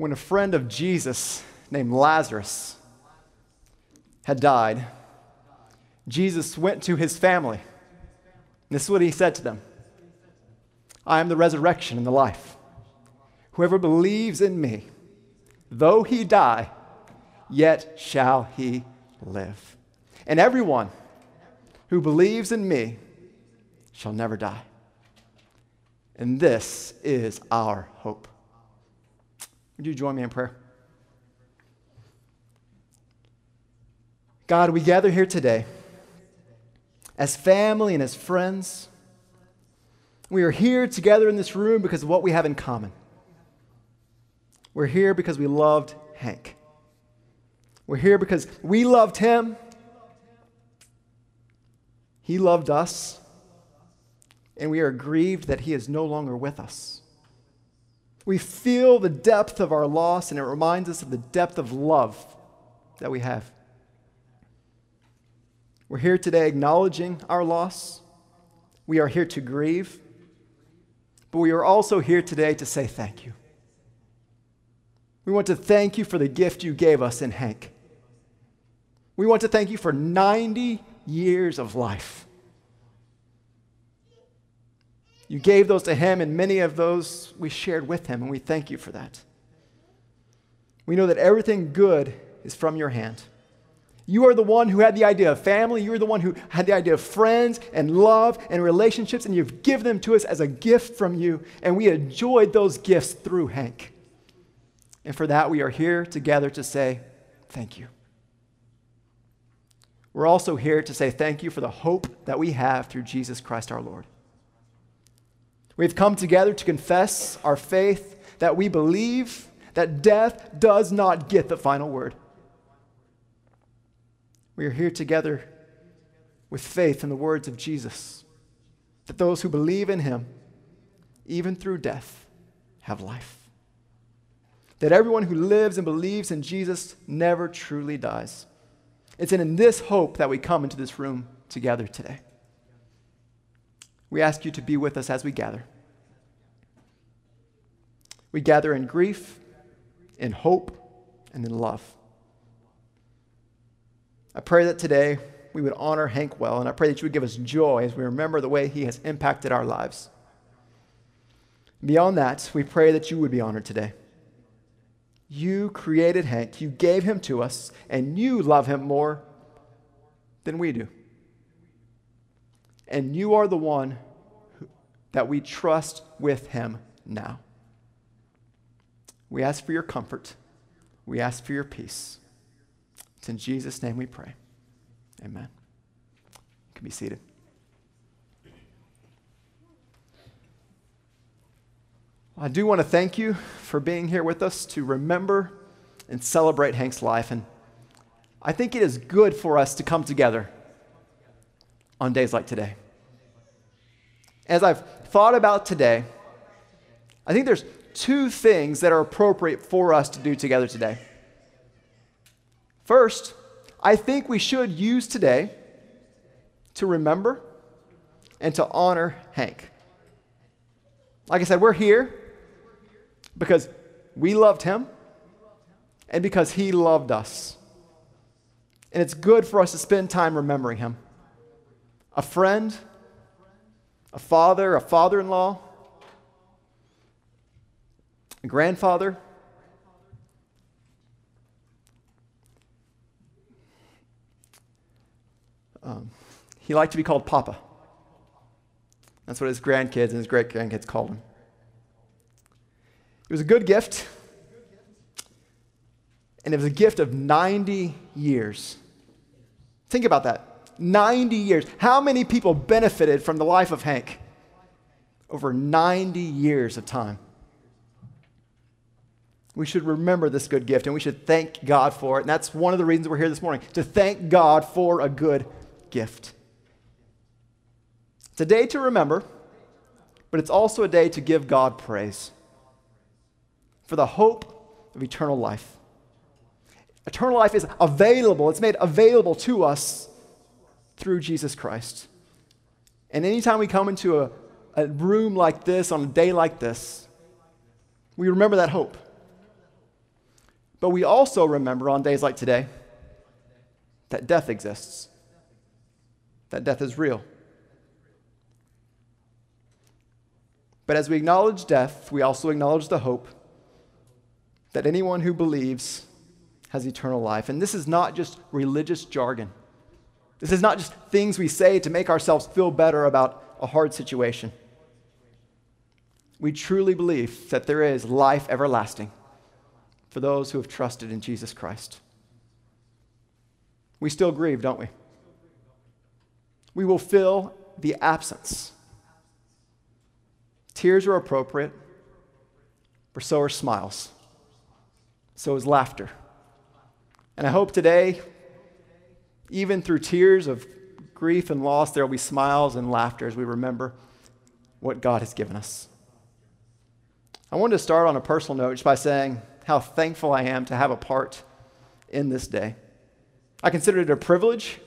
when a friend of Jesus named Lazarus had died, Jesus went to his family. This is what he said to them I am the resurrection and the life. Whoever believes in me, though he die, yet shall he live. And everyone who believes in me shall never die. And this is our hope. Would you join me in prayer? God, we gather here today as family and as friends. We are here together in this room because of what we have in common. We're here because we loved Hank. We're here because we loved him. He loved us. And we are grieved that he is no longer with us. We feel the depth of our loss, and it reminds us of the depth of love that we have. We're here today acknowledging our loss. We are here to grieve. But we are also here today to say thank you. We want to thank you for the gift you gave us in Hank. We want to thank you for 90 years of life. You gave those to him, and many of those we shared with him, and we thank you for that. We know that everything good is from your hand. You are the one who had the idea of family. You are the one who had the idea of friends and love and relationships, and you've given them to us as a gift from you, and we enjoyed those gifts through Hank. And for that, we are here together to say thank you. We're also here to say thank you for the hope that we have through Jesus Christ our Lord. We've come together to confess our faith that we believe that death does not get the final word. We are here together with faith in the words of Jesus that those who believe in him, even through death, have life. That everyone who lives and believes in Jesus never truly dies. It's in this hope that we come into this room together today. We ask you to be with us as we gather. We gather in grief, in hope, and in love. I pray that today we would honor Hank well, and I pray that you would give us joy as we remember the way he has impacted our lives. Beyond that, we pray that you would be honored today. You created Hank, you gave him to us, and you love him more than we do. And you are the one that we trust with him now. We ask for your comfort. We ask for your peace. It's in Jesus' name we pray. Amen. You can be seated. I do want to thank you for being here with us to remember and celebrate Hank's life. And I think it is good for us to come together on days like today. As I've thought about today, I think there's two things that are appropriate for us to do together today. First, I think we should use today to remember and to honor Hank. Like I said, we're here because we loved him and because he loved us. And it's good for us to spend time remembering him. A friend, a father, a father in law, grandfather. Um, he liked to be called Papa. That's what his grandkids and his great grandkids called him. It was a good gift. And it was a gift of 90 years. Think about that 90 years. How many people benefited from the life of Hank? Over 90 years of time. We should remember this good gift and we should thank God for it. And that's one of the reasons we're here this morning to thank God for a good gift. It's a day to remember, but it's also a day to give God praise for the hope of eternal life. Eternal life is available, it's made available to us through Jesus Christ. And anytime we come into a, a room like this, on a day like this, we remember that hope. But we also remember on days like today that death exists, that death is real. But as we acknowledge death, we also acknowledge the hope that anyone who believes has eternal life. And this is not just religious jargon. This is not just things we say to make ourselves feel better about a hard situation. We truly believe that there is life everlasting for those who have trusted in Jesus Christ. We still grieve, don't we? We will fill the absence. Tears are appropriate, but so are smiles. So is laughter. And I hope today, even through tears of grief and loss, there will be smiles and laughter as we remember what God has given us. I wanted to start on a personal note just by saying how thankful I am to have a part in this day. I consider it a privilege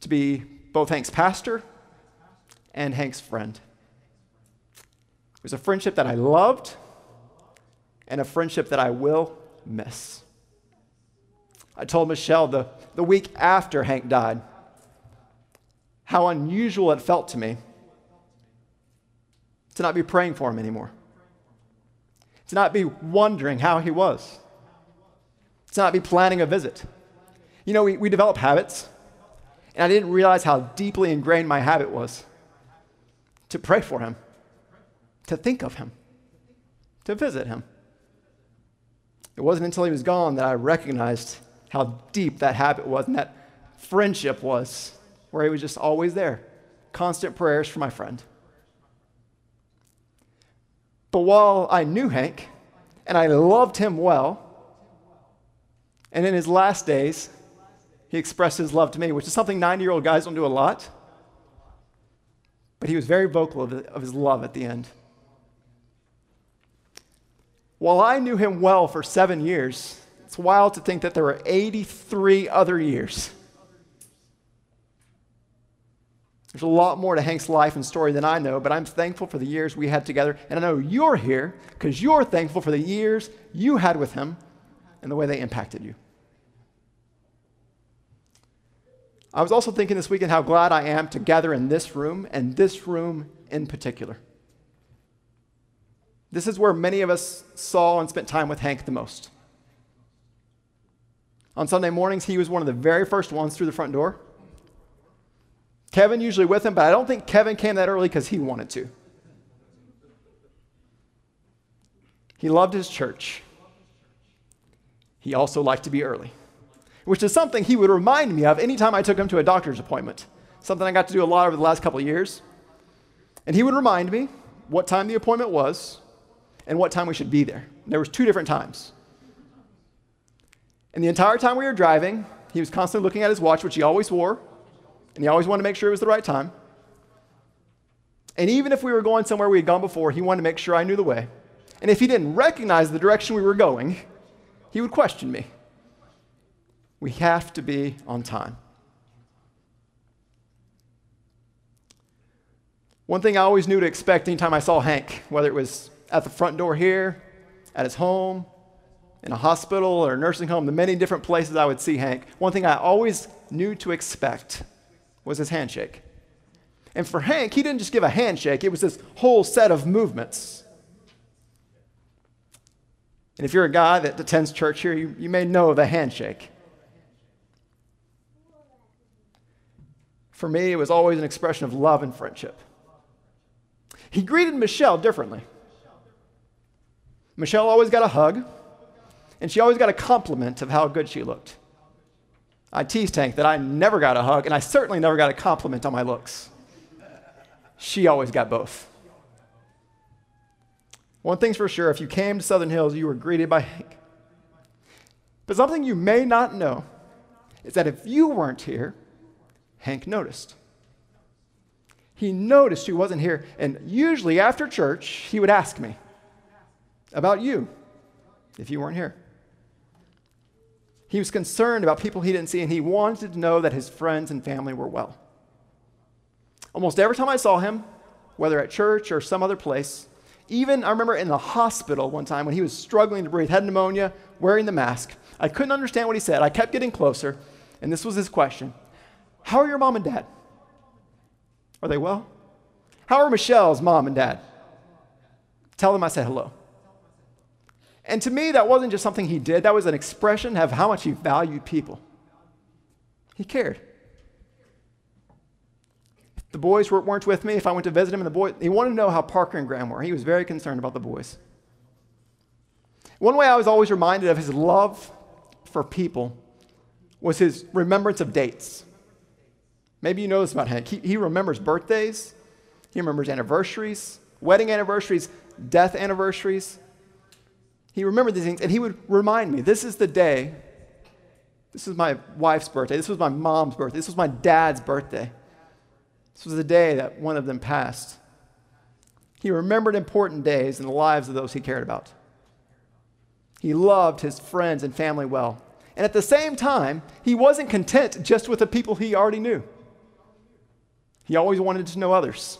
to be both Hank's pastor and Hank's friend. It was a friendship that I loved and a friendship that I will miss. I told Michelle the, the week after Hank died how unusual it felt to me to not be praying for him anymore, to not be wondering how he was, to not be planning a visit. You know, we, we develop habits, and I didn't realize how deeply ingrained my habit was to pray for him, to think of him, to visit him. It wasn't until he was gone that I recognized how deep that habit was and that friendship was, where he was just always there. Constant prayers for my friend. But while I knew Hank and I loved him well, and in his last days, he expressed his love to me, which is something 90 year old guys don't do a lot. But he was very vocal of his love at the end. While I knew him well for seven years, it's wild to think that there were 83 other years. There's a lot more to Hank's life and story than I know, but I'm thankful for the years we had together. And I know you're here because you're thankful for the years you had with him and the way they impacted you. I was also thinking this weekend how glad I am to gather in this room and this room in particular. This is where many of us saw and spent time with Hank the most. On Sunday mornings, he was one of the very first ones through the front door. Kevin usually with him, but I don't think Kevin came that early because he wanted to. He loved his church. He also liked to be early, which is something he would remind me of anytime I took him to a doctor's appointment, something I got to do a lot over the last couple of years. And he would remind me what time the appointment was, and what time we should be there. There was two different times. And the entire time we were driving, he was constantly looking at his watch, which he always wore, and he always wanted to make sure it was the right time. And even if we were going somewhere we had gone before, he wanted to make sure I knew the way. And if he didn't recognize the direction we were going, he would question me. We have to be on time. One thing I always knew to expect anytime I saw Hank, whether it was at the front door here, at his home, in a hospital or a nursing home, the many different places I would see Hank, one thing I always knew to expect was his handshake. And for Hank, he didn't just give a handshake, it was this whole set of movements. And if you're a guy that attends church here, you, you may know the handshake. For me, it was always an expression of love and friendship. He greeted Michelle differently. Michelle always got a hug, and she always got a compliment of how good she looked. I teased Hank that I never got a hug, and I certainly never got a compliment on my looks. She always got both. One thing's for sure if you came to Southern Hills, you were greeted by Hank. But something you may not know is that if you weren't here, Hank noticed. He noticed you wasn't here, and usually after church, he would ask me, about you if you weren't here. He was concerned about people he didn't see, and he wanted to know that his friends and family were well. Almost every time I saw him, whether at church or some other place, Even, I remember in the hospital one time when he was struggling to breathe, had pneumonia, wearing the mask. I couldn't understand what he said. I kept getting closer, and this was his question How are your mom and dad? Are they well? How are Michelle's mom and dad? Tell them I said hello. And to me, that wasn't just something he did, that was an expression of how much he valued people. He cared. If the boys weren't with me, if I went to visit him and the boy, he wanted to know how Parker and Graham were. He was very concerned about the boys. One way I was always reminded of his love for people was his remembrance of dates. Maybe you know this about Hank. He, he remembers birthdays, he remembers anniversaries, wedding anniversaries, death anniversaries. He remembered these things, and he would remind me this is the day, this is my wife's birthday, this was my mom's birthday, this was my dad's birthday. This was the day that one of them passed. He remembered important days in the lives of those he cared about. He loved his friends and family well. And at the same time, he wasn't content just with the people he already knew. He always wanted to know others.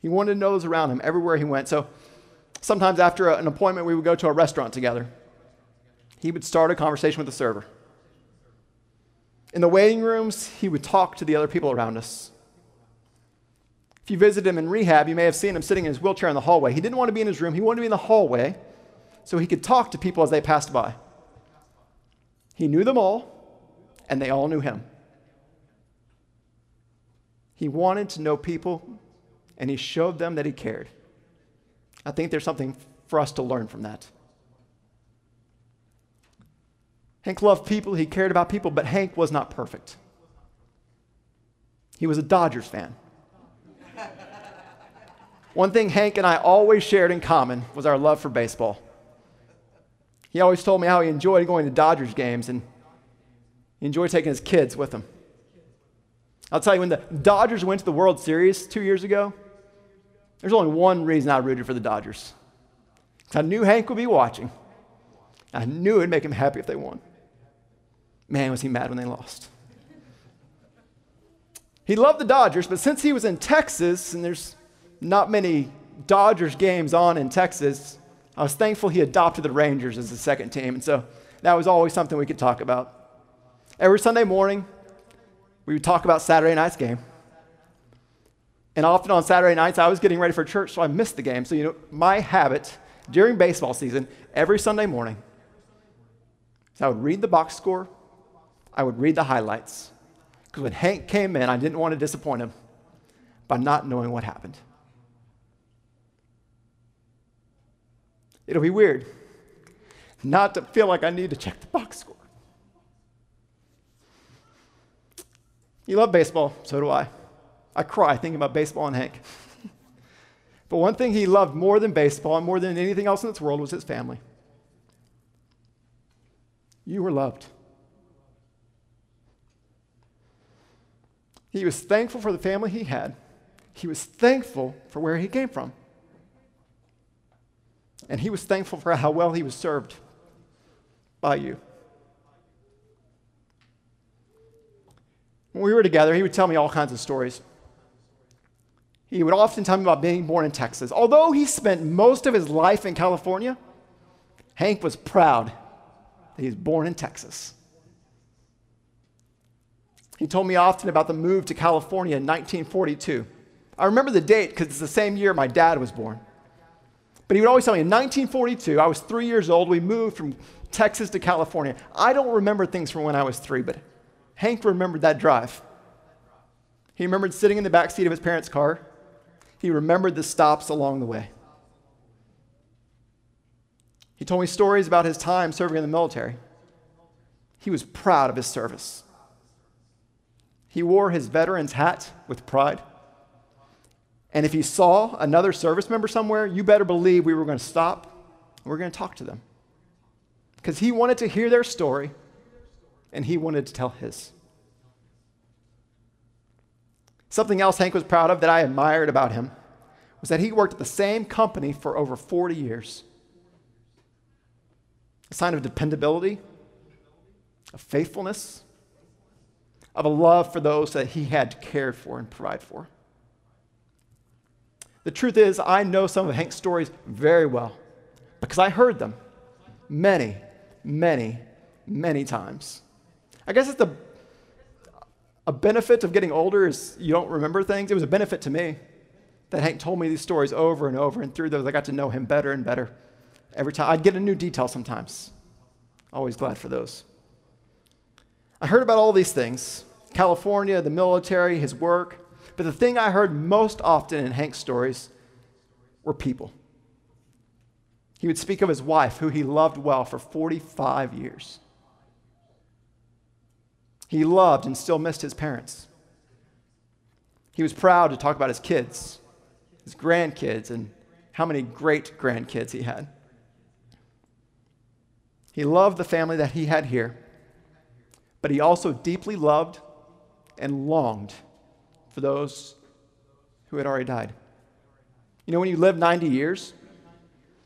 He wanted to know those around him everywhere he went. So sometimes after an appointment, we would go to a restaurant together. He would start a conversation with the server. In the waiting rooms, he would talk to the other people around us. If you visit him in rehab, you may have seen him sitting in his wheelchair in the hallway. He didn't want to be in his room, he wanted to be in the hallway so he could talk to people as they passed by. He knew them all, and they all knew him. He wanted to know people, and he showed them that he cared. I think there's something for us to learn from that. Hank loved people, he cared about people, but Hank was not perfect. He was a Dodgers fan. One thing Hank and I always shared in common was our love for baseball. He always told me how he enjoyed going to Dodgers games and he enjoyed taking his kids with him. I'll tell you, when the Dodgers went to the World Series two years ago, there's only one reason I rooted for the Dodgers. I knew Hank would be watching. I knew it'd make him happy if they won. Man, was he mad when they lost. He loved the Dodgers, but since he was in Texas, and there's not many Dodgers games on in Texas, I was thankful he adopted the Rangers as the second team. And so that was always something we could talk about. Every Sunday morning, we would talk about Saturday night's game. And often on Saturday nights, I was getting ready for church, so I missed the game. So, you know, my habit during baseball season, every Sunday morning, is I would read the box score, I would read the highlights. Because when Hank came in, I didn't want to disappoint him by not knowing what happened. It'll be weird not to feel like I need to check the box score. You love baseball, so do I. I cry thinking about baseball and Hank. but one thing he loved more than baseball and more than anything else in this world was his family. You were loved. He was thankful for the family he had. He was thankful for where he came from. And he was thankful for how well he was served by you. When we were together, he would tell me all kinds of stories. He would often tell me about being born in Texas. Although he spent most of his life in California, Hank was proud that he was born in Texas. He told me often about the move to California in 1942. I remember the date because it's the same year my dad was born. But he would always tell me in 1942, I was three years old, we moved from Texas to California. I don't remember things from when I was three, but Hank remembered that drive. He remembered sitting in the back seat of his parents' car. He remembered the stops along the way. He told me stories about his time serving in the military. He was proud of his service. He wore his veteran's hat with pride. And if he saw another service member somewhere, you better believe we were going to stop and we're going to talk to them. Because he wanted to hear their story and he wanted to tell his. Something else Hank was proud of that I admired about him was that he worked at the same company for over 40 years. A sign of dependability, of faithfulness, of a love for those that he had cared for and provide for. The truth is, I know some of Hank's stories very well because I heard them many, many, many times. I guess it's the a benefit of getting older is you don't remember things. It was a benefit to me that Hank told me these stories over and over, and through those, I got to know him better and better. Every time I'd get a new detail sometimes. Always glad for those. I heard about all these things California, the military, his work. But the thing I heard most often in Hank's stories were people. He would speak of his wife, who he loved well for 45 years. He loved and still missed his parents. He was proud to talk about his kids, his grandkids, and how many great grandkids he had. He loved the family that he had here, but he also deeply loved and longed for those who had already died. You know, when you live 90 years,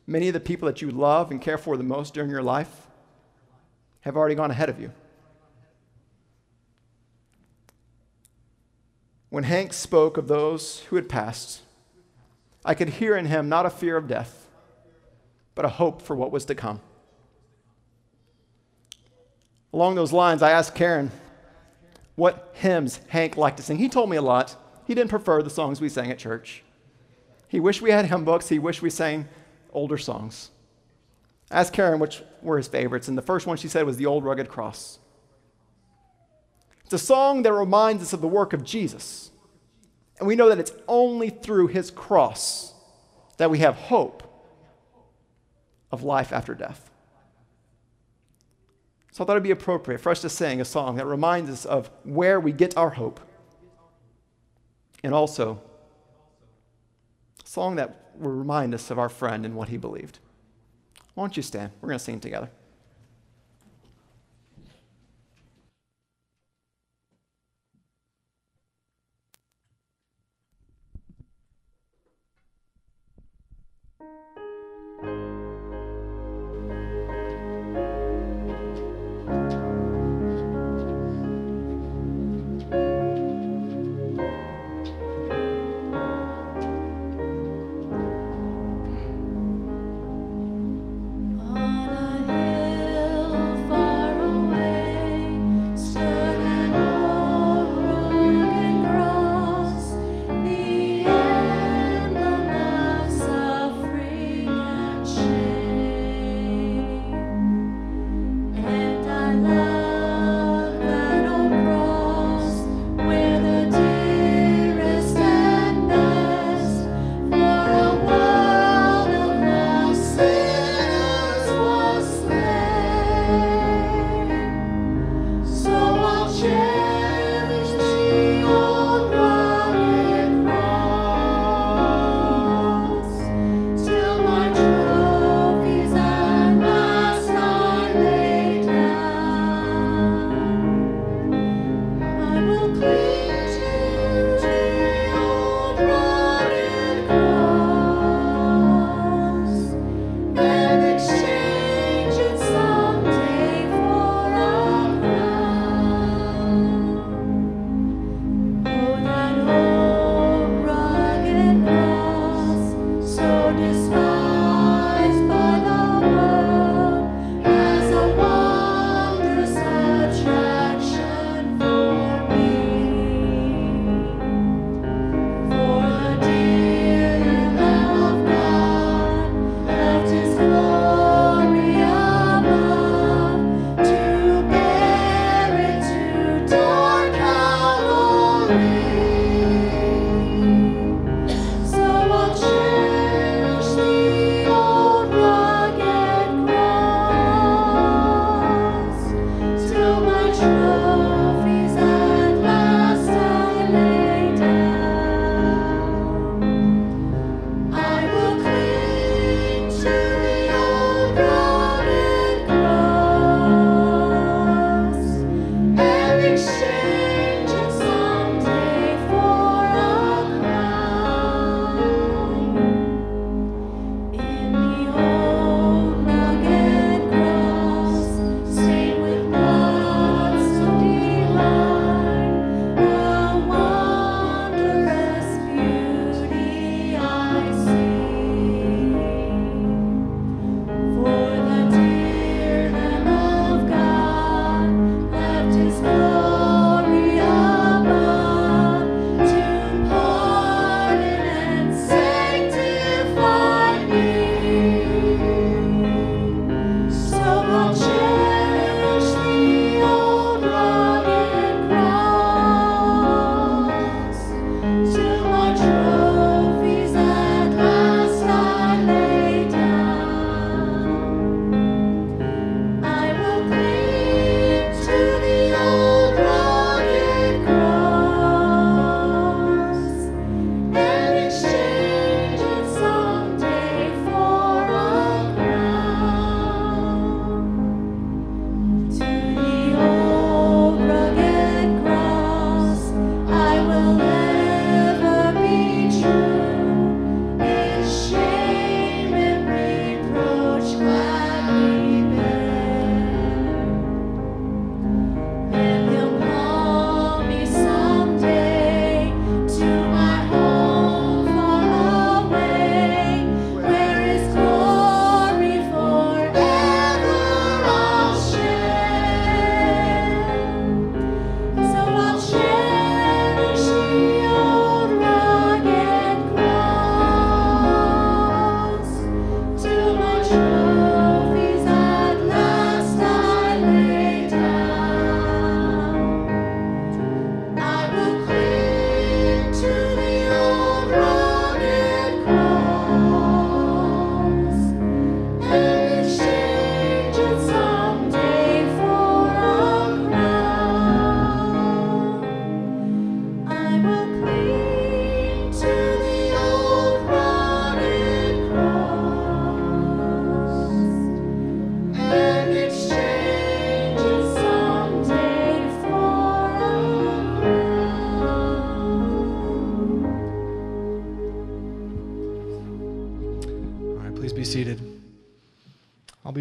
many of the people that you love and care for the most during your life have already gone ahead of you. When Hank spoke of those who had passed, I could hear in him not a fear of death, but a hope for what was to come. Along those lines, I asked Karen what hymns Hank liked to sing. He told me a lot. He didn't prefer the songs we sang at church. He wished we had hymn books. He wished we sang older songs. I asked Karen which were his favorites, and the first one she said was The Old Rugged Cross. It's a song that reminds us of the work of Jesus. And we know that it's only through his cross that we have hope of life after death. So I thought it'd be appropriate for us to sing a song that reminds us of where we get our hope. And also, a song that will remind us of our friend and what he believed. Why don't you stand? We're going to sing together.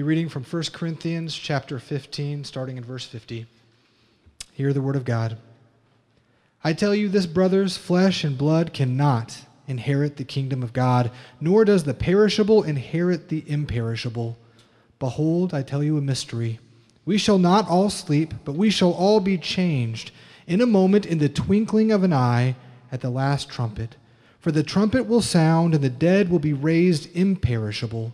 Reading from 1 Corinthians chapter 15, starting in verse 50. Hear the word of God. I tell you this, brothers, flesh and blood cannot inherit the kingdom of God, nor does the perishable inherit the imperishable. Behold, I tell you a mystery. We shall not all sleep, but we shall all be changed in a moment, in the twinkling of an eye, at the last trumpet. For the trumpet will sound, and the dead will be raised imperishable.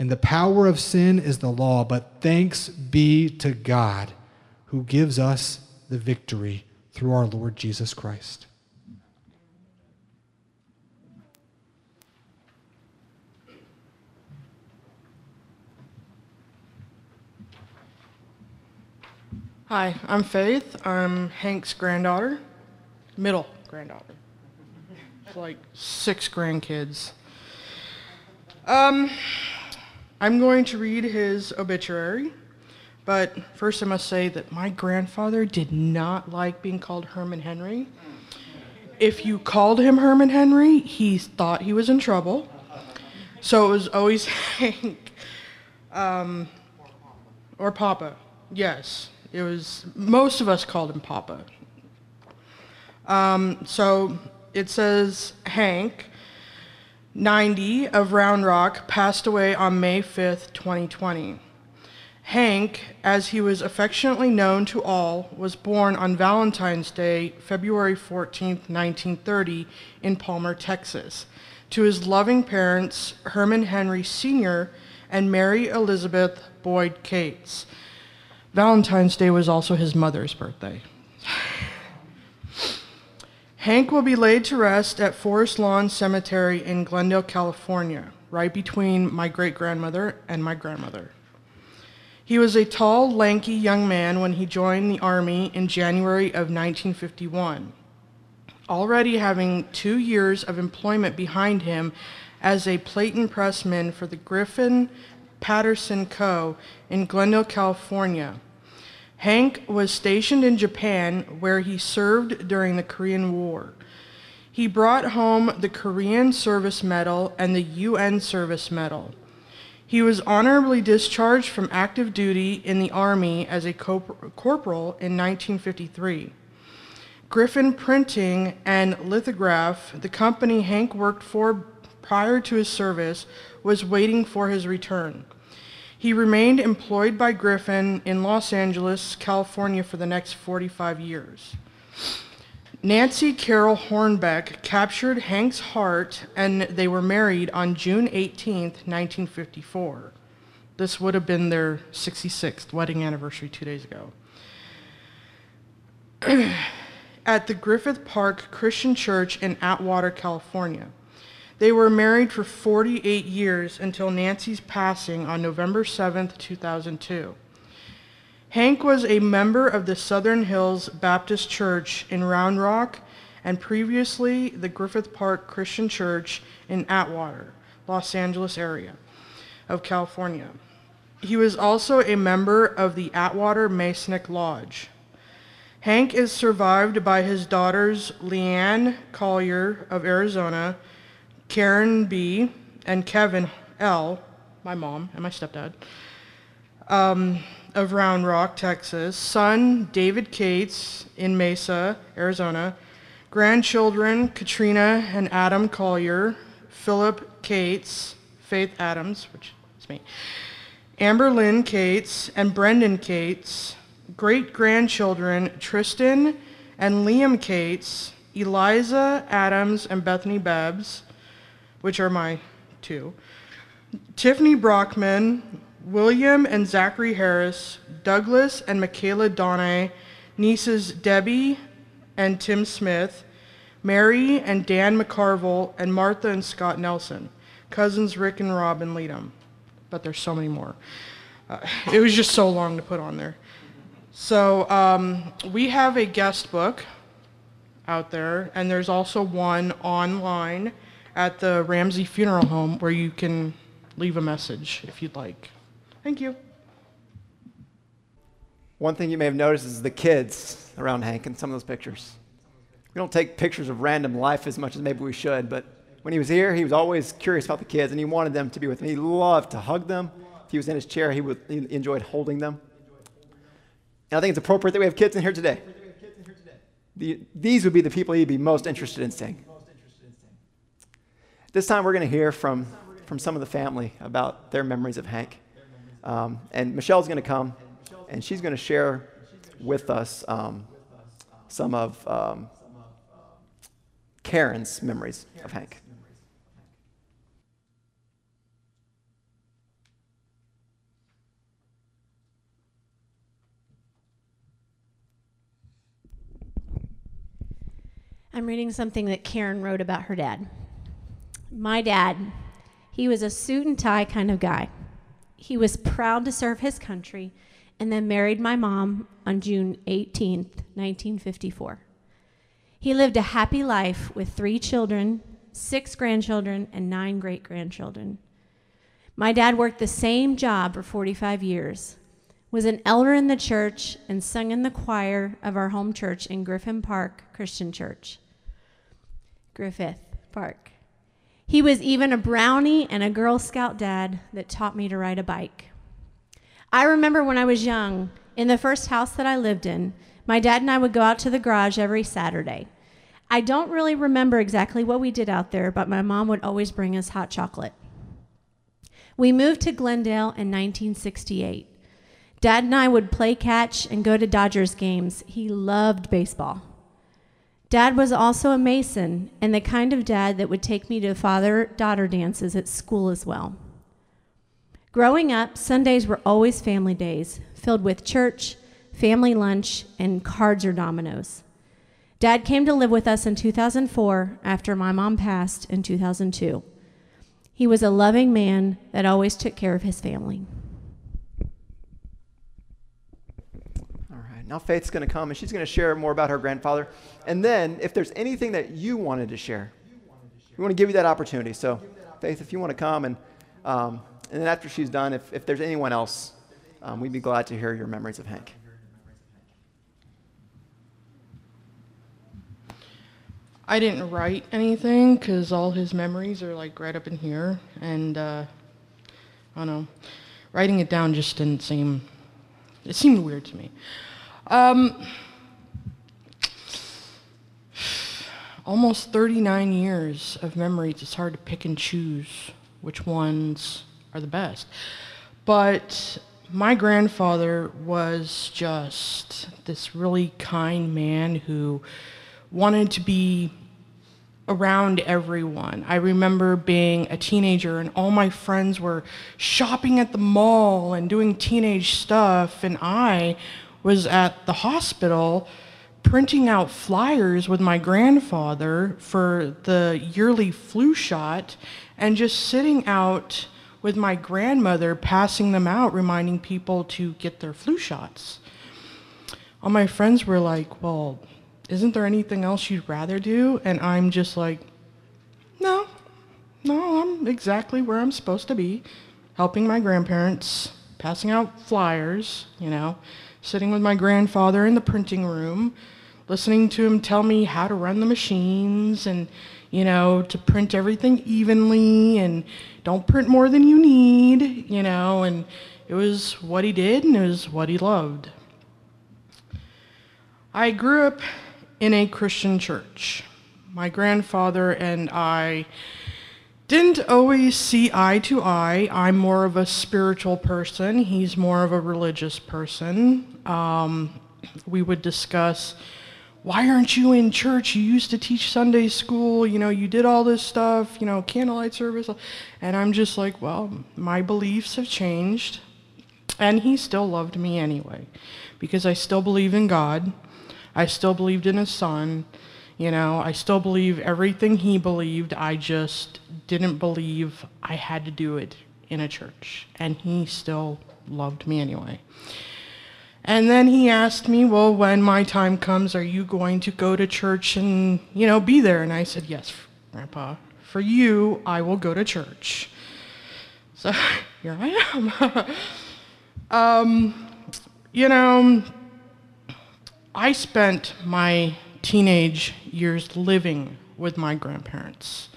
and the power of sin is the law. But thanks be to God who gives us the victory through our Lord Jesus Christ. Hi, I'm Faith. I'm Hank's granddaughter, middle granddaughter. It's like six grandkids. Um, I'm going to read his obituary, but first I must say that my grandfather did not like being called Herman Henry. If you called him Herman Henry, he thought he was in trouble. So it was always Hank um, or Papa. Yes. It was most of us called him Papa. Um, so it says Hank, 90 of Round Rock, passed away on May 5th, 2020. Hank, as he was affectionately known to all, was born on Valentine's Day, February 14, 1930, in Palmer, Texas, to his loving parents, Herman Henry Sr. and Mary Elizabeth Boyd Cates. Valentine's Day was also his mother's birthday. Hank will be laid to rest at Forest Lawn Cemetery in Glendale, California, right between my great grandmother and my grandmother. He was a tall, lanky young man when he joined the Army in January of 1951, already having two years of employment behind him as a plate and pressman for the Griffin Patterson Co. in Glendale, California. Hank was stationed in Japan where he served during the Korean War. He brought home the Korean Service Medal and the UN Service Medal. He was honorably discharged from active duty in the Army as a corporal in 1953. Griffin Printing and Lithograph, the company Hank worked for prior to his service, was waiting for his return. He remained employed by Griffin in Los Angeles, California for the next 45 years. Nancy Carol Hornbeck captured Hank's heart and they were married on June 18, 1954. This would have been their 66th wedding anniversary two days ago. At the Griffith Park Christian Church in Atwater, California. They were married for 48 years until Nancy's passing on November 7, 2002. Hank was a member of the Southern Hills Baptist Church in Round Rock and previously the Griffith Park Christian Church in Atwater, Los Angeles area of California. He was also a member of the Atwater Masonic Lodge. Hank is survived by his daughters Leanne Collier of Arizona, Karen B., and Kevin L., my mom and my stepdad, um, of Round Rock, Texas, son David Cates in Mesa, Arizona, grandchildren Katrina and Adam Collier, Philip Cates, Faith Adams, which is me, Amber Lynn Cates, and Brendan Cates, great grandchildren Tristan and Liam Cates, Eliza Adams and Bethany Bebbs, which are my two, Tiffany Brockman, William and Zachary Harris, Douglas and Michaela Donay, nieces Debbie and Tim Smith, Mary and Dan McCarville, and Martha and Scott Nelson, cousins Rick and Rob and Leadham. But there's so many more. Uh, it was just so long to put on there. So um, we have a guest book out there, and there's also one online at the Ramsey Funeral Home where you can leave a message if you'd like. Thank you. One thing you may have noticed is the kids around Hank in some of those pictures. We don't take pictures of random life as much as maybe we should, but when he was here, he was always curious about the kids and he wanted them to be with him. He loved to hug them. If he was in his chair, he, would, he enjoyed holding them. And I think it's appropriate that we have kids in here today. The, these would be the people he'd be most interested in seeing. This time we're going to hear from, from some of the family about their memories of Hank. Um, and Michelle's going to come and she's going to share with us um, some of um, Karen's memories of Hank. I'm reading something that Karen wrote about her dad. My dad, he was a suit and tie kind of guy. He was proud to serve his country and then married my mom on June 18th, 1954. He lived a happy life with three children, six grandchildren, and nine great grandchildren. My dad worked the same job for 45 years, was an elder in the church, and sung in the choir of our home church in Griffin Park Christian Church. Griffith Park. He was even a brownie and a Girl Scout dad that taught me to ride a bike. I remember when I was young, in the first house that I lived in, my dad and I would go out to the garage every Saturday. I don't really remember exactly what we did out there, but my mom would always bring us hot chocolate. We moved to Glendale in 1968. Dad and I would play catch and go to Dodgers games. He loved baseball. Dad was also a Mason and the kind of dad that would take me to father daughter dances at school as well. Growing up, Sundays were always family days, filled with church, family lunch, and cards or dominoes. Dad came to live with us in 2004 after my mom passed in 2002. He was a loving man that always took care of his family. All right, now Faith's going to come and she's going to share more about her grandfather. And then, if there's anything that you wanted to share, we want to give you that opportunity. So, Faith, if you want to come and um, and then after she's done, if, if there's anyone else, um, we'd be glad to hear your memories of Hank. I didn't write anything because all his memories are like right up in here, and uh, I don't know, writing it down just didn't seem. It seemed weird to me. Um, almost 39 years of memories. It's hard to pick and choose which ones are the best. But my grandfather was just this really kind man who wanted to be around everyone. I remember being a teenager and all my friends were shopping at the mall and doing teenage stuff, and I was at the hospital printing out flyers with my grandfather for the yearly flu shot and just sitting out with my grandmother passing them out, reminding people to get their flu shots. All my friends were like, Well, isn't there anything else you'd rather do? And I'm just like, No, no, I'm exactly where I'm supposed to be, helping my grandparents, passing out flyers, you know, sitting with my grandfather in the printing room, listening to him tell me how to run the machines and, you know, to print everything evenly and don't print more than you need, you know, and it was what he did and it was what he loved. I grew up in a Christian church. My grandfather and I didn't always see eye to eye. I'm more of a spiritual person, he's more of a religious person. Um, we would discuss why aren't you in church? You used to teach Sunday school, you know, you did all this stuff, you know, candlelight service. And I'm just like, well, my beliefs have changed. And he still loved me anyway, because I still believe in God. I still believed in his son. You know, I still believe everything he believed. I just didn't believe I had to do it in a church. And he still loved me anyway. And then he asked me, Well, when my time comes, are you going to go to church and, you know, be there? And I said, Yes, Grandpa. For you, I will go to church. So here I am. um, you know, I spent my teenage years living with my grandparents.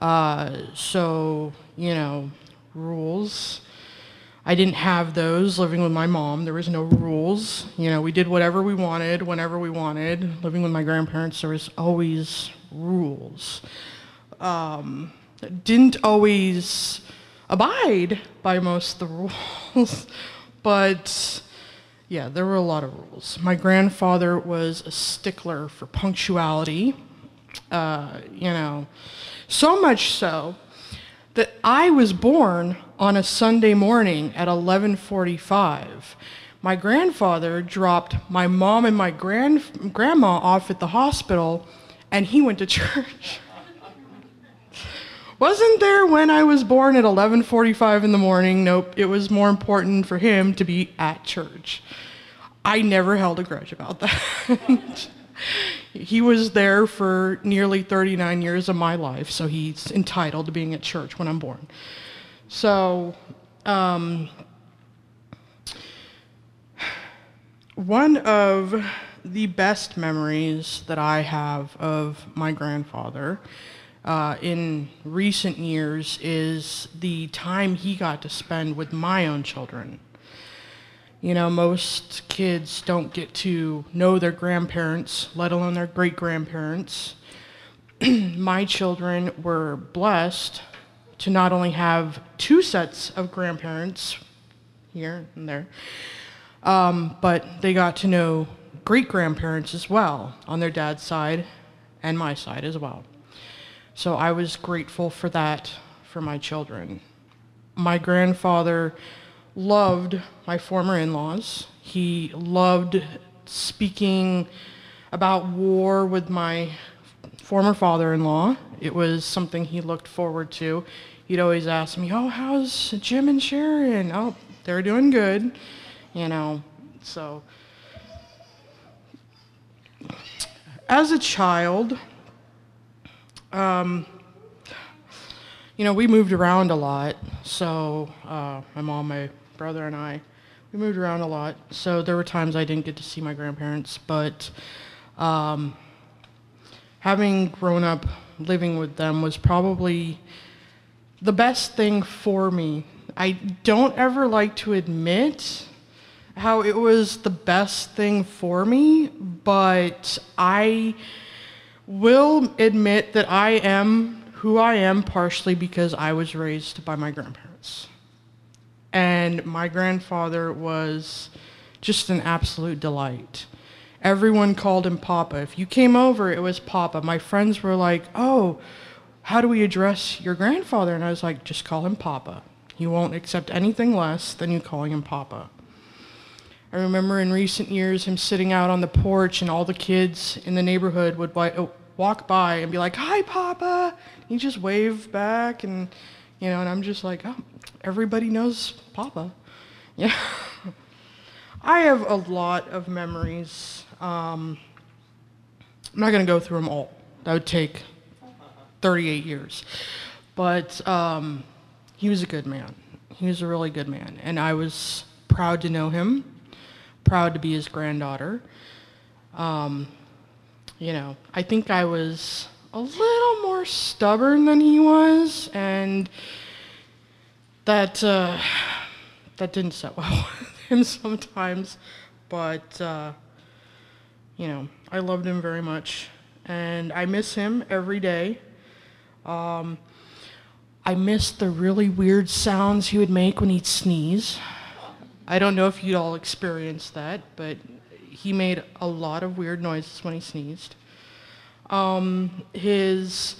Uh, so, you know, rules. I didn't have those living with my mom. There was no rules. You know, we did whatever we wanted, whenever we wanted. Living with my grandparents, there was always rules. Um, didn't always abide by most of the rules, but yeah, there were a lot of rules. My grandfather was a stickler for punctuality, uh, you know, so much so that I was born on a Sunday morning at 11:45. My grandfather dropped my mom and my grand grandma off at the hospital and he went to church. Wasn't there when I was born at 11:45 in the morning? Nope, it was more important for him to be at church. I never held a grudge about that. he was there for nearly 39 years of my life, so he's entitled to being at church when I'm born. So, um, one of the best memories that I have of my grandfather uh, in recent years is the time he got to spend with my own children. You know, most kids don't get to know their grandparents, let alone their great grandparents. my children were blessed to not only have two sets of grandparents here and there, um, but they got to know great grandparents as well on their dad's side and my side as well. So I was grateful for that for my children. My grandfather loved my former in laws. He loved speaking about war with my former father in law. It was something he looked forward to. He'd always ask me, Oh, how's Jim and Sharon? Oh, they're doing good. You know, so. As a child, um, you know, we moved around a lot. So uh, my mom, my brother, and I, we moved around a lot. So there were times I didn't get to see my grandparents, but um, having grown up living with them was probably the best thing for me. I don't ever like to admit how it was the best thing for me, but I will admit that I am who I am partially because I was raised by my grandparents. And my grandfather was just an absolute delight. Everyone called him Papa. If you came over, it was Papa. My friends were like, oh, how do we address your grandfather? And I was like, just call him Papa. He won't accept anything less than you calling him Papa. I remember in recent years him sitting out on the porch and all the kids in the neighborhood would uh, walk by and be like, "Hi, Papa." He just wave back, and you know, and I'm just like, "Oh, everybody knows Papa." Yeah. I have a lot of memories. Um, I'm not going to go through them all. That would take 38 years. But um, he was a good man. He was a really good man. And I was proud to know him, proud to be his granddaughter. Um, you know, I think I was a little more stubborn than he was, and that uh, that didn't set well with him sometimes. But uh, you know, I loved him very much, and I miss him every day. Um, I miss the really weird sounds he would make when he'd sneeze. I don't know if you'd all experienced that, but he made a lot of weird noises when he sneezed. Um, his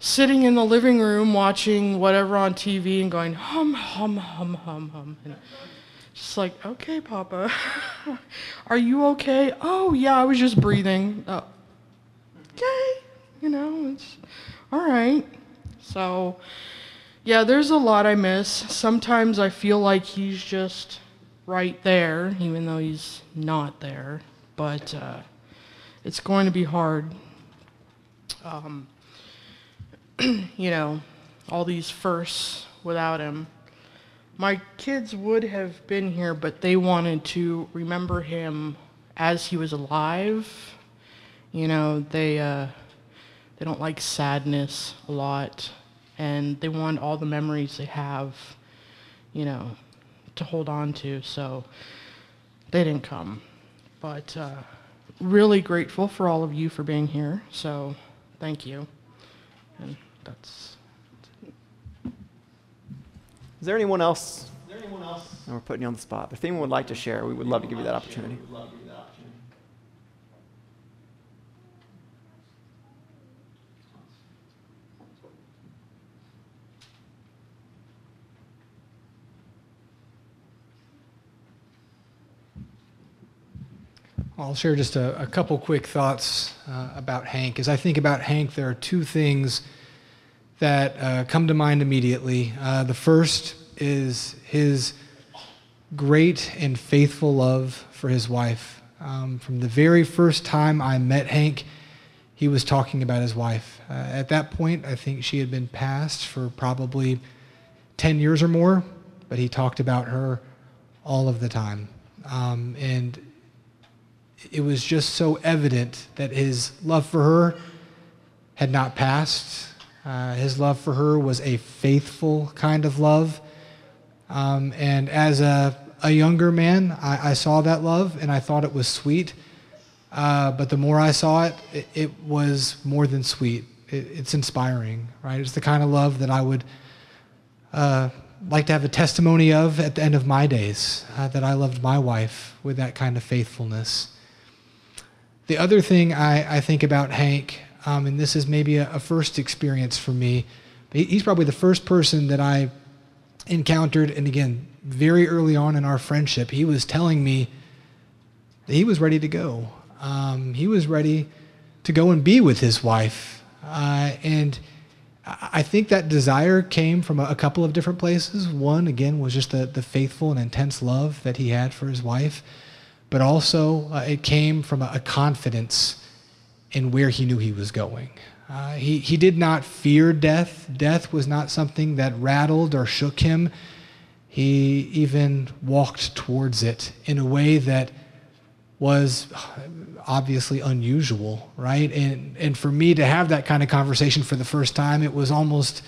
sitting in the living room watching whatever on TV and going hum hum hum hum hum and just like okay papa are you okay oh yeah i was just breathing oh, okay you know it's all right so Yeah, there's a lot I miss. Sometimes I feel like he's just right there, even though he's not there. But uh, it's going to be hard. Um, you know, all these firsts without him. My kids would have been here, but they wanted to remember him as he was alive. You know, they uh, they don't like sadness a lot, and they want all the memories they have, you know, to hold on to. So they didn't come, but uh, really grateful for all of you for being here. So thank you, and that's. Is there anyone else? Is there anyone else? And we're putting you on the spot. If anyone would like to share, we would love to give you that opportunity. I'll share just a, a couple quick thoughts uh, about Hank. As I think about Hank, there are two things that uh, come to mind immediately. Uh, the first is his great and faithful love for his wife. Um, from the very first time I met Hank, he was talking about his wife. Uh, at that point, I think she had been passed for probably 10 years or more, but he talked about her all of the time. Um, and it was just so evident that his love for her had not passed. Uh, his love for her was a faithful kind of love. Um, and as a, a younger man, I, I, saw that love and I thought it was sweet. Uh, but the more I saw it, it, it was more than sweet. It, it's inspiring, right? It's the kind of love that I would uh, like to have a testimony of at the end of my days, uh, that I loved my wife with that kind of faithfulness. The other thing I, I think about Hank, um, and this is maybe a, a first experience for me, he's probably the first person that I encountered, and again, very early on in our friendship, he was telling me that he was ready to go. Um, he was ready to go and be with his wife. Uh, and I think that desire came from a, a, couple of different places. One, again, was just the, the faithful and intense love that he had for his wife but also uh, it came from a, a, confidence in where he knew he was going. Uh, he, he did not fear death. Death was not something that rattled or shook him. He even walked towards it in a way that was obviously unusual, right? And, and for me to have that kind of conversation for the first time, it was almost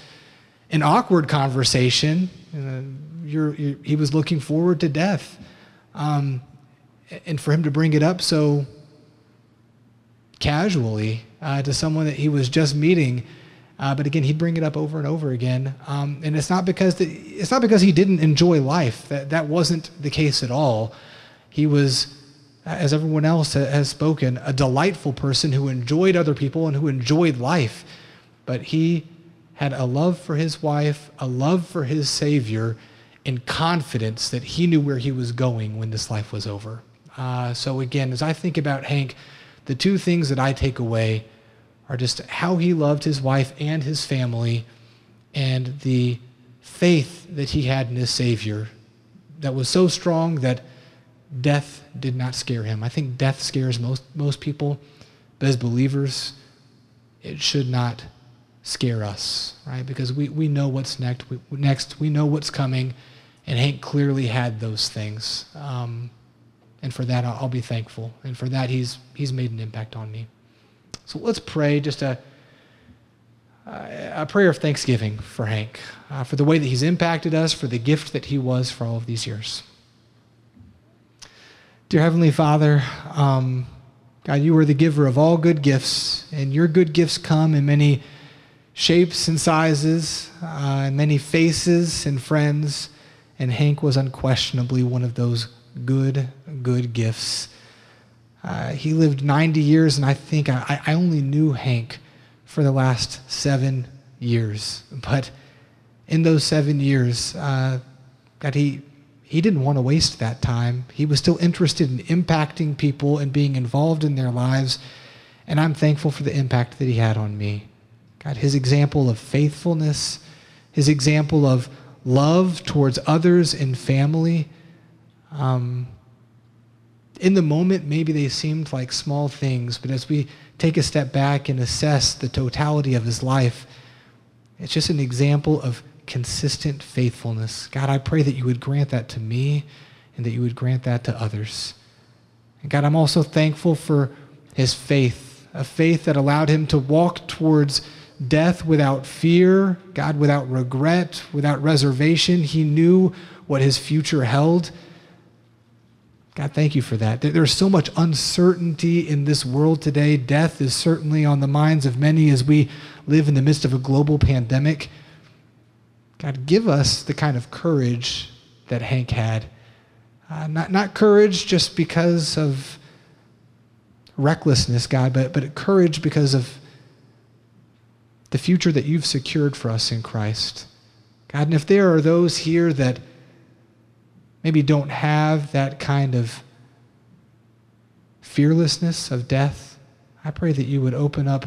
an awkward conversation. Uh, you're, you're, he was looking forward to death. Um, and for him to bring it up so casually uh, to someone that he was just meeting. Uh, but again, he'd bring it up over and over again, um, and it's not because the, it's not because he didn't enjoy life. That that wasn't the case at all. He was, as everyone else has spoken, a delightful person who enjoyed other people and who enjoyed life. But he had a love for his wife, a love for his Savior, and confidence that he knew where he was going when this life was over. Uh, so again, as I think about Hank, the two things that I take away are just how he loved his wife and his family and the faith that he had in his Savior that was so strong that death did not scare him. I think death scares most, most people, but as believers, it should not scare us, right? Because we, we know what's next. We, next, we know what's coming, and Hank clearly had those things. Um, and for that, I'll, be thankful. And for that, he's, he's made an impact on me. So let's pray just a, a prayer of thanksgiving for Hank, uh, for the way that he's impacted us, for the gift that he was for all of these years. Dear Heavenly Father, um, God, you are the giver of all good gifts, and your good gifts come in many shapes and sizes, uh, many faces and friends, and Hank was unquestionably one of those good, good gifts. Uh, he lived 90 years, and I think I, I only knew Hank for the last seven years. But in those seven years, uh, that he, he didn't want to waste that time. He was still interested in impacting people and being involved in their lives. And I'm thankful for the impact that he had on me. God, his example of faithfulness his example of love towards others and family. Um, in the moment, maybe they seemed like small things, but as we take a step back and assess the totality of his life, it's just an example of consistent faithfulness. God, I pray that you would grant that to me and that you would grant that to others. And God, I'm also thankful for his faith, a faith that allowed him to walk towards death without fear, God, without regret, without reservation. He knew what his future held. God, thank you for that. There's so much uncertainty in this world today. Death is certainly on the minds of many as we live in the midst of a global pandemic. God, give us the kind of courage that Hank had. Uh, not, not courage just because of recklessness, God, but, but courage because of the future that you've secured for us in Christ. God, and if there are those here that maybe don't have that kind of fearlessness of death, I pray that you would open up,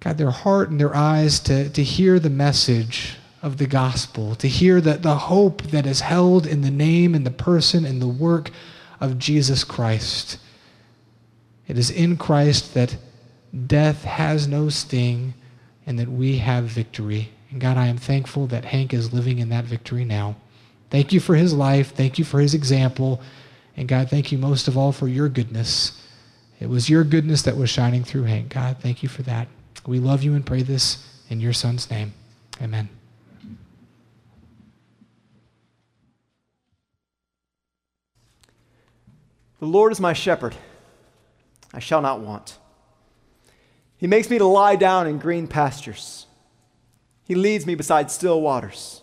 God, their heart and their eyes to, to hear the message of the gospel, to hear that the hope that is held in the name and the person and the work of Jesus Christ. It is in Christ that death has no sting and that we have victory. And God, I am thankful that Hank is living in that victory now. Thank you for his life. Thank you for his example. And God, thank you most of all for your goodness. It was your goodness that was shining through Hank. God, thank you for that. We love you and pray this in your son's name. Amen. The Lord is my shepherd. I shall not want. He makes me to lie down in green pastures. He leads me beside still waters.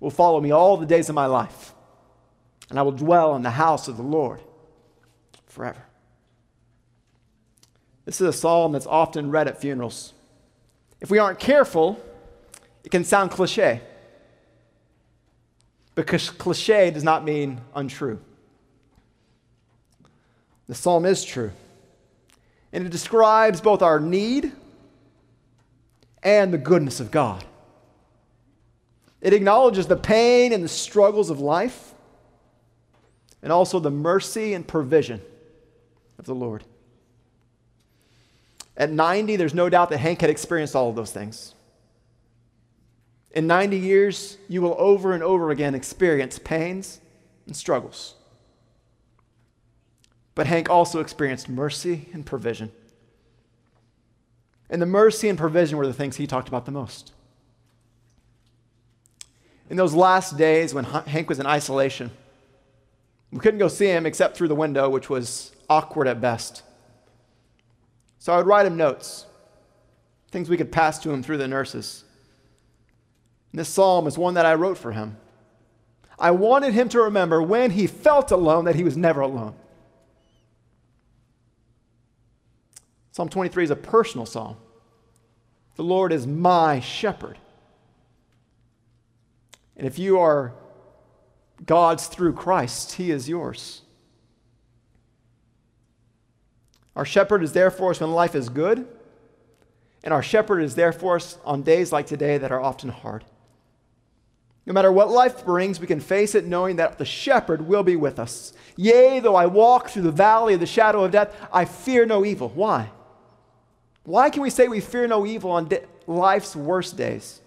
will follow me all the days of my life, and I will dwell in the house of the Lord forever. This is a psalm that's often read at funerals. If we aren't careful, it can sound cliche. Because cliche does not mean untrue. The psalm is true and it describes both our need and the goodness of God. It acknowledges the pain and the struggles of life, and also the mercy and provision of the Lord. At 90, there's no doubt that Hank had experienced all of those things. In 90 years, you will over and over again experience pains and struggles. But Hank also experienced mercy and provision. And the mercy and provision were the things he talked about the most. In those last days when Hank was in isolation, we couldn't go see him except through the window, which was awkward at best. So I would write him notes, things we could pass to him through the nurses. And this psalm is one that I wrote for him. I wanted him to remember when he felt alone that he was never alone. Psalm 23 is a personal psalm. The Lord is my shepherd. And if you are God's through Christ, He is yours. Our shepherd is there for us when life is good, and our shepherd is there for us on days like today that are often hard. No matter what life brings, we can face it knowing that the shepherd will be with us. Yea, though I walk through the valley of the shadow of death, I fear no evil. Why? Why can we say we fear no evil on life's worst days?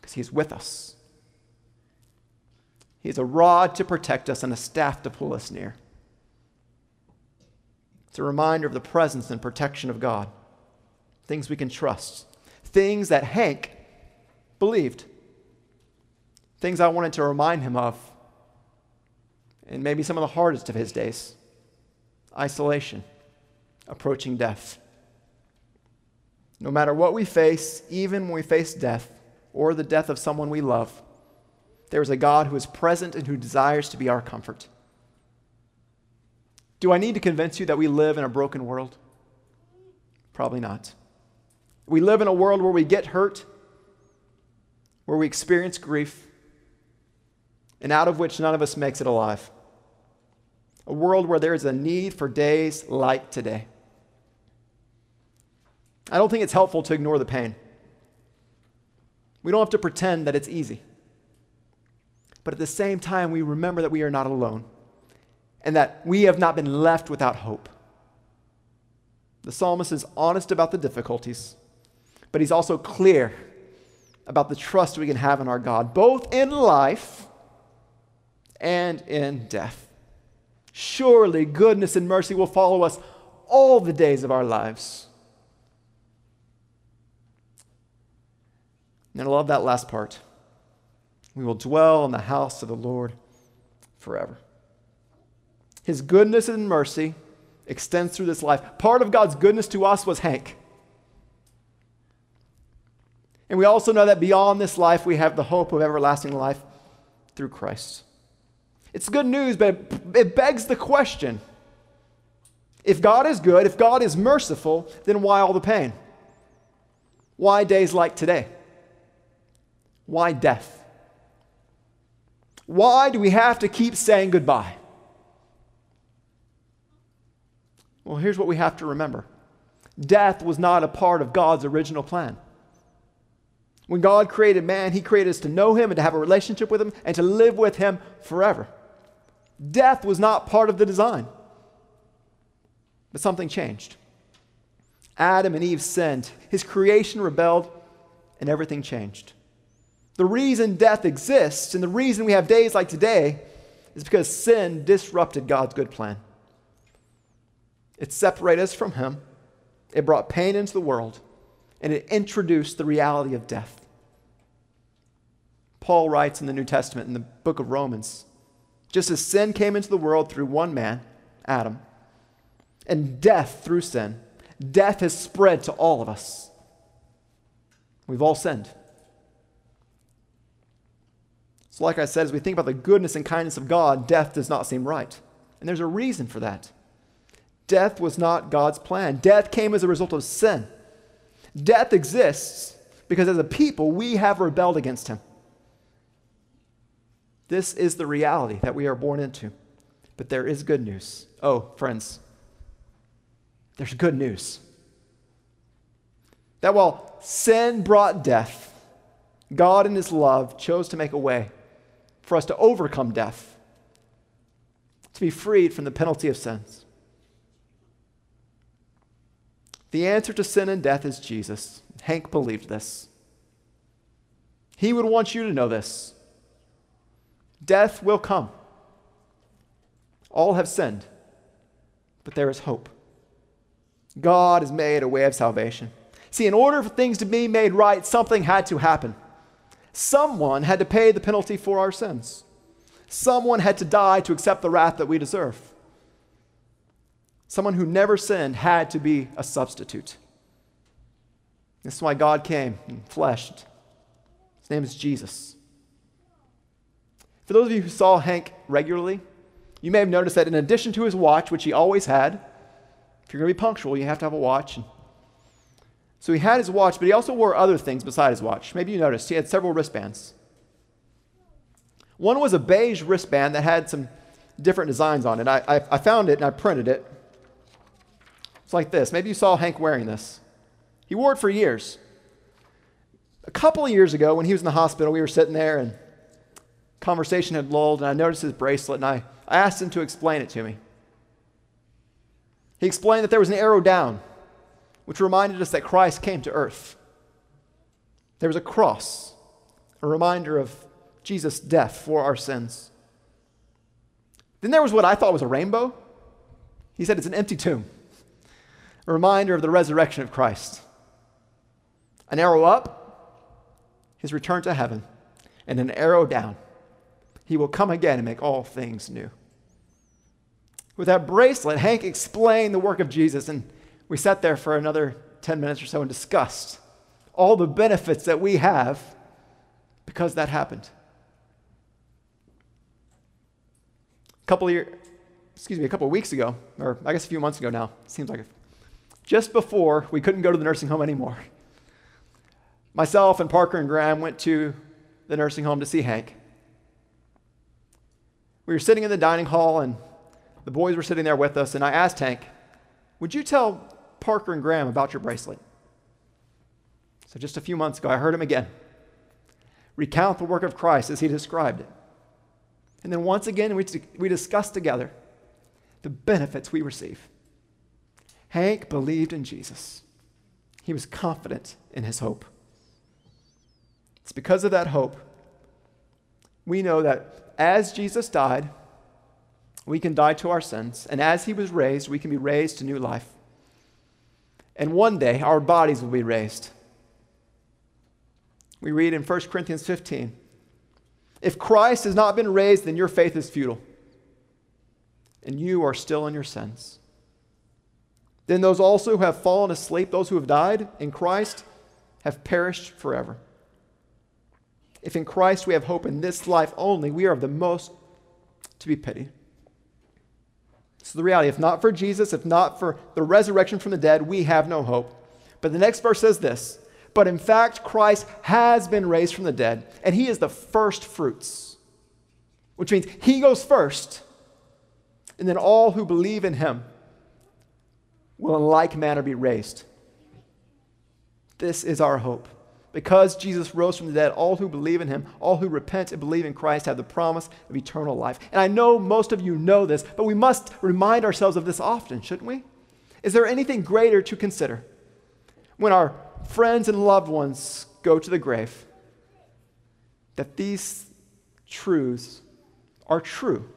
Because He's with us. He He's a rod to protect us and a staff to pull us near. It's a reminder of the presence and protection of God, things we can trust, things that Hank believed, things I wanted to remind him of, and maybe some of the hardest of his days isolation, approaching death. No matter what we face, even when we face death or the death of someone we love, there is a God who is present and who desires to be our comfort. Do I need to convince you that we live in a broken world? Probably not. We live in a world where we get hurt, where we experience grief, and out of which none of us makes it alive. A world where there is a need for days like today. I don't think it's helpful to ignore the pain. We don't have to pretend that it's easy. But at the same time, we remember that we are not alone and that we have not been left without hope. The psalmist is honest about the difficulties, but he's also clear about the trust we can have in our God, both in life and in death. Surely goodness and mercy will follow us all the days of our lives. And I love that last part. We will dwell in the house of the Lord forever. His goodness and mercy extends through this life. Part of God's goodness to us was Hank. And we also know that beyond this life, we have the hope of everlasting life through Christ. It's good news, but it begs the question if God is good, if God is merciful, then why all the pain? Why days like today? Why death? Why do we have to keep saying goodbye? Well, here's what we have to remember death was not a part of God's original plan. When God created man, he created us to know him and to have a relationship with him and to live with him forever. Death was not part of the design. But something changed. Adam and Eve sinned, his creation rebelled, and everything changed. The reason death exists and the reason we have days like today is because sin disrupted God's good plan. It separated us from Him, it brought pain into the world, and it introduced the reality of death. Paul writes in the New Testament in the book of Romans just as sin came into the world through one man, Adam, and death through sin, death has spread to all of us. We've all sinned. So, like I said, as we think about the goodness and kindness of God, death does not seem right. And there's a reason for that. Death was not God's plan, death came as a result of sin. Death exists because as a people, we have rebelled against Him. This is the reality that we are born into. But there is good news. Oh, friends, there's good news. That while sin brought death, God in His love chose to make a way for us to overcome death, to be freed from the penalty of sins. The answer to sin and death is Jesus. Hank believed this. He would want you to know this. Death will come. All have sinned, but there is hope. God has made a way of salvation. See, in order for things to be made right, something had to happen. Someone had to pay the penalty for our sins. Someone had to die to accept the wrath that we deserve. Someone who never sinned had to be a substitute. This is why God came and fleshed. His name is Jesus. For those of you who saw Hank regularly, you may have noticed that in addition to his watch, which he always had, if you're going to be punctual, you have to have a watch. So he had his watch, but he also wore other things beside his watch. Maybe you noticed he had several wristbands. One was a beige wristband that had some different designs on it. I, I, I found it and I printed it. It's like this. Maybe you saw Hank wearing this. He wore it for years. A couple of years ago, when he was in the hospital, we were sitting there and conversation had lulled, and I noticed his bracelet, and I, I asked him to explain it to me. He explained that there was an arrow down, which reminded us that Christ came to earth. There was a cross, a reminder of Jesus' death for our sins. Then there was what I thought was a rainbow. He said it's an empty tomb, a reminder of the resurrection of Christ. An arrow up, his return to heaven, and an arrow down, he will come again and make all things new. With that bracelet, Hank explained the work of Jesus, and we sat there for another 10 minutes or so and discussed all the benefits that we have because that happened. A couple of years, excuse me, a couple of weeks ago, or I guess a few months ago now, seems like it, just before we couldn't go to the nursing home anymore, myself and Parker and Graham went to the nursing home to see Hank. We were sitting in the dining hall, and the boys were sitting there with us, and I asked Hank, Would you tell Parker and Graham about your bracelet? So just a few months ago, I heard him again recount the work of Christ as he described it. And then once again, we, we discussed together the benefits we receive. Hank believed in Jesus, he was confident in his hope. It's because of that hope we know that as Jesus died, we can die to our sins, and as he was raised, we can be raised to new life. And one day, our bodies will be raised. We read in 1 Corinthians 15 If Christ has not been raised, then your faith is futile, and you are still in your sins. Then those also who have fallen asleep, those who have died in Christ, have perished forever. If in Christ we have hope in this life only, we are of the most to be pitied. So the reality. If not for Jesus, if not for the resurrection from the dead, we have no hope. But the next verse says this But in fact, Christ has been raised from the dead, and he is the first fruits, which means he goes first, and then all who believe in him will in like manner be raised. This is our hope. Because Jesus rose from the dead, all who believe in him, all who repent and believe in Christ have the promise of eternal life. And I know most of you know this, but we must remind ourselves of this often, shouldn't we? Is there anything greater to consider when our friends and loved ones go to the grave that these truths are true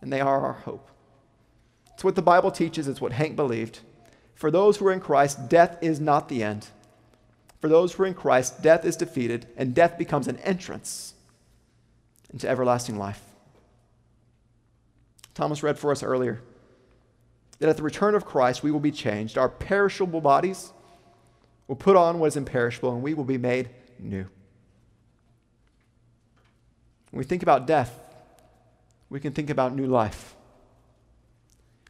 and they are our hope? It's what the Bible teaches, it's what Hank believed. For those who are in Christ, death is not the end. For those who are in Christ, death is defeated, and death becomes an entrance into everlasting life. Thomas read for us earlier that at the return of Christ, we will be changed. Our perishable bodies will put on what is imperishable, and we will be made new. When we think about death, we can think about new life.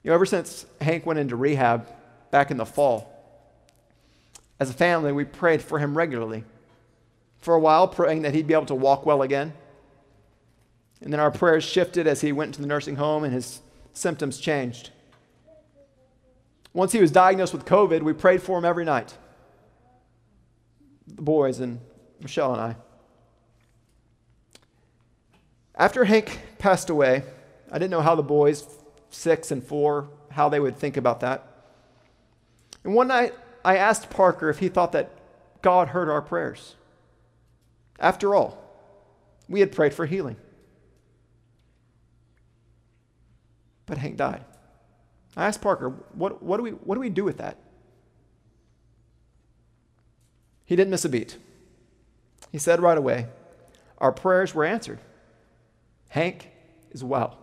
You know, ever since Hank went into rehab back in the fall, as a family, we prayed for him regularly. For a while, praying that he'd be able to walk well again. And then our prayers shifted as he went to the nursing home and his symptoms changed. Once he was diagnosed with COVID, we prayed for him every night. The boys and Michelle and I. After Hank passed away, I didn't know how the boys, six and four, how they would think about that. And one night, I asked Parker if he thought that God heard our prayers. After all, we had prayed for healing. But Hank died. I asked Parker, what, what, do we, what do we do with that? He didn't miss a beat. He said right away, Our prayers were answered. Hank is well.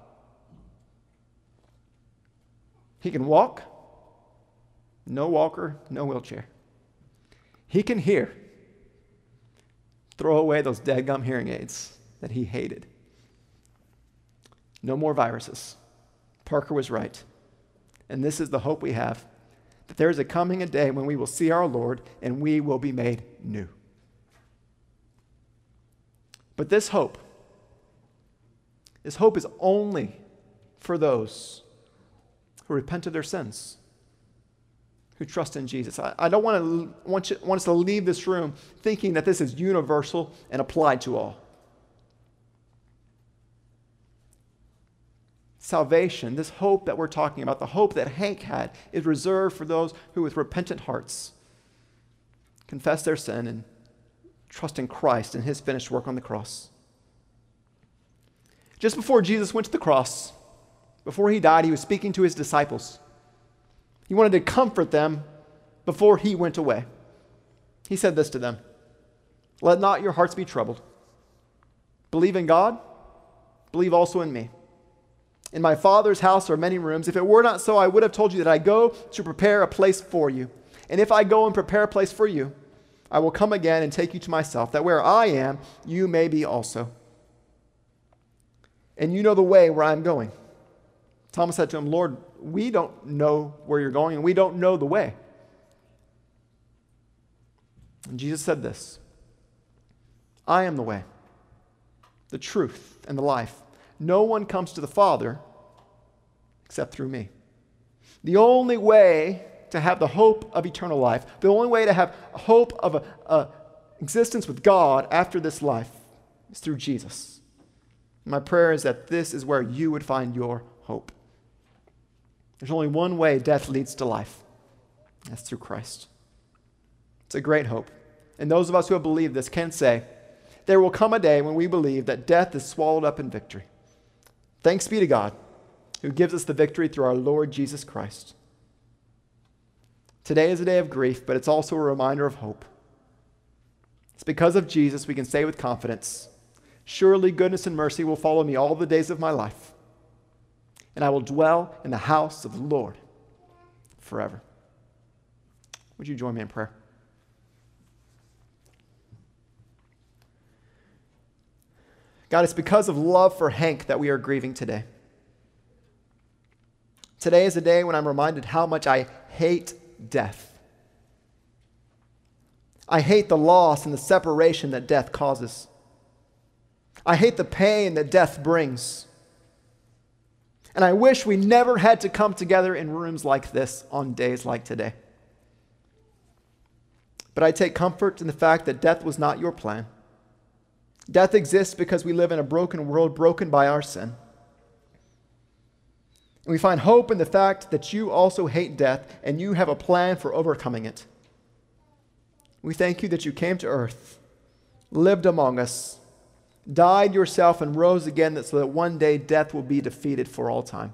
He can walk, no walker, no wheelchair. He can hear. Throw away those dead gum hearing aids that he hated. No more viruses. Parker was right. And this is the hope we have that there is a coming a day when we will see our Lord and we will be made new. But this hope, this hope is only for those who repent of their sins who trust in Jesus. I, I don't want, to, want, you, want us to leave this room thinking that this is universal and applied to all. Salvation, this hope that we're talking about, the hope that Hank had, is reserved for those who, with repentant hearts, confess their sin and trust in Christ and his finished work on the cross. Just before Jesus went to the cross, before he died, he was speaking to his disciples. He wanted to comfort them before he went away. He said this to them Let not your hearts be troubled. Believe in God, believe also in me. In my Father's house are many rooms. If it were not so, I would have told you that I go to prepare a place for you. And if I go and prepare a place for you, I will come again and take you to myself, that where I am, you may be also. And you know the way where I'm going. Thomas said to him, Lord, we don't know where you're going, and we don't know the way. And Jesus said this I am the way, the truth, and the life. No one comes to the Father except through me. The only way to have the hope of eternal life, the only way to have hope of a, a existence with God after this life is through Jesus. My prayer is that this is where you would find your hope. There's only one way death leads to life. That's through Christ. It's a great hope. And those of us who have believed this can say, there will come a day when we believe that death is swallowed up in victory. Thanks be to God who gives us the victory through our Lord Jesus Christ. Today is a day of grief, but it's also a reminder of hope. It's because of Jesus we can say with confidence, Surely goodness and mercy will follow me all the days of my life, and I will dwell in the house of the Lord forever. Would you join me in prayer? God, it's because of love for Hank that we are grieving today. Today is a day when I'm reminded how much I hate death. I hate the loss and the separation that death causes. I hate the pain that death brings. And I wish we never had to come together in rooms like this on days like today. But I take comfort in the fact that death was not your plan. Death exists because we live in a broken world, broken by our sin. And we find hope in the fact that you also hate death and you have a plan for overcoming it. We thank you that you came to earth, lived among us, died yourself, and rose again so that one day death will be defeated for all time.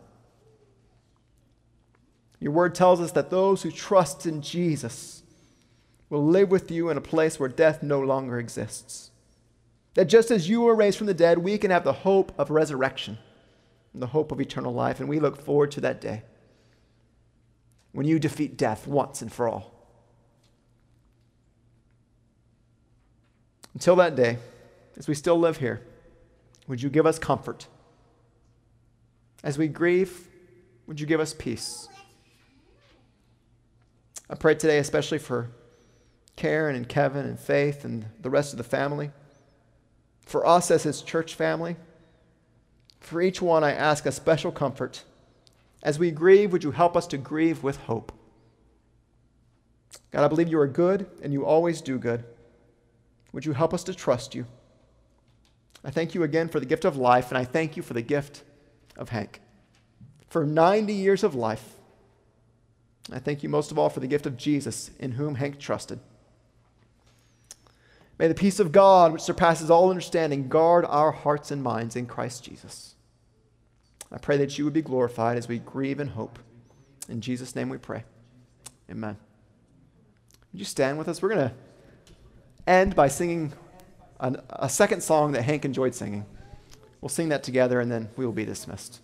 Your word tells us that those who trust in Jesus will live with you in a place where death no longer exists. That just as you were raised from the dead, we can have the hope of resurrection and the hope of eternal life. And we look forward to that day when you defeat death once and for all. Until that day, as we still live here, would you give us comfort? As we grieve, would you give us peace? I pray today, especially for Karen and Kevin and Faith and the rest of the family, for us as his church family. For each one, I ask a special comfort. As we grieve, would you help us to grieve with hope? God, I believe you are good and you always do good. Would you help us to trust you? I thank you again for the gift of life, and I thank you for the gift of Hank. For 90 years of life, I thank you most of all for the gift of Jesus, in whom Hank trusted. May the peace of God, which surpasses all understanding, guard our hearts and minds in Christ Jesus. I pray that you would be glorified as we grieve and hope. In Jesus' name we pray. Amen. Would you stand with us? We're going to end by singing a second song that Hank enjoyed singing. We'll sing that together and then we will be dismissed.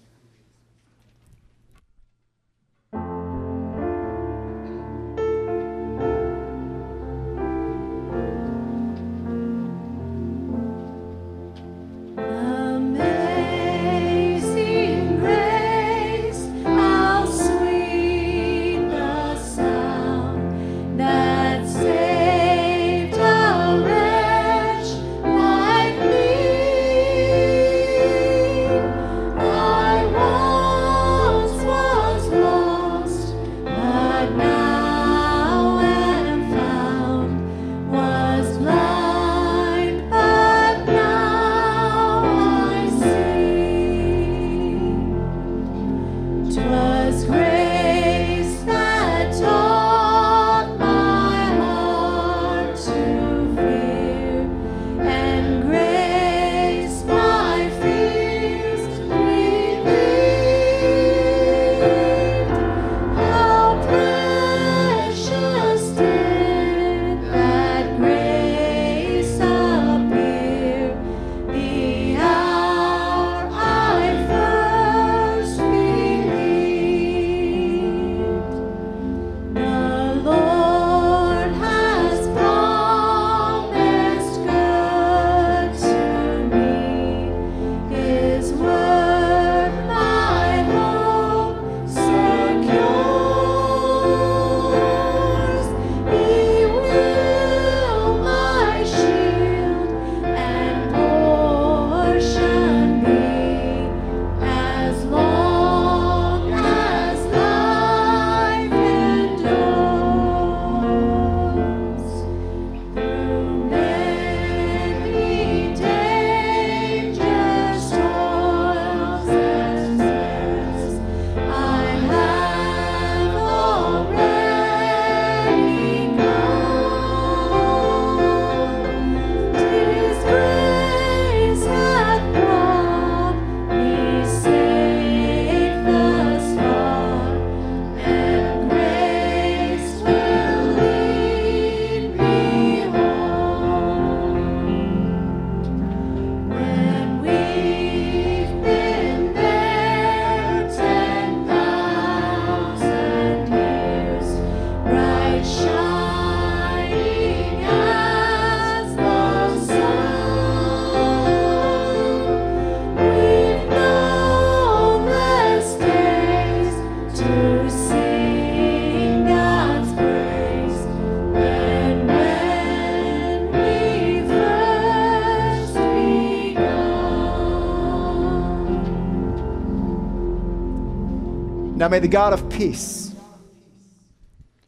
Now may the God of peace,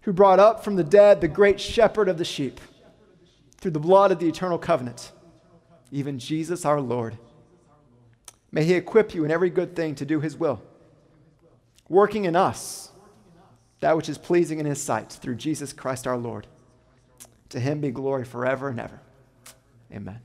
who brought up from the dead the great shepherd of the sheep, through the blood of the eternal covenant, even Jesus our Lord, may he equip you in every good thing to do his will, working in us that which is pleasing in his sight through Jesus Christ our Lord. To him be glory forever and ever. Amen.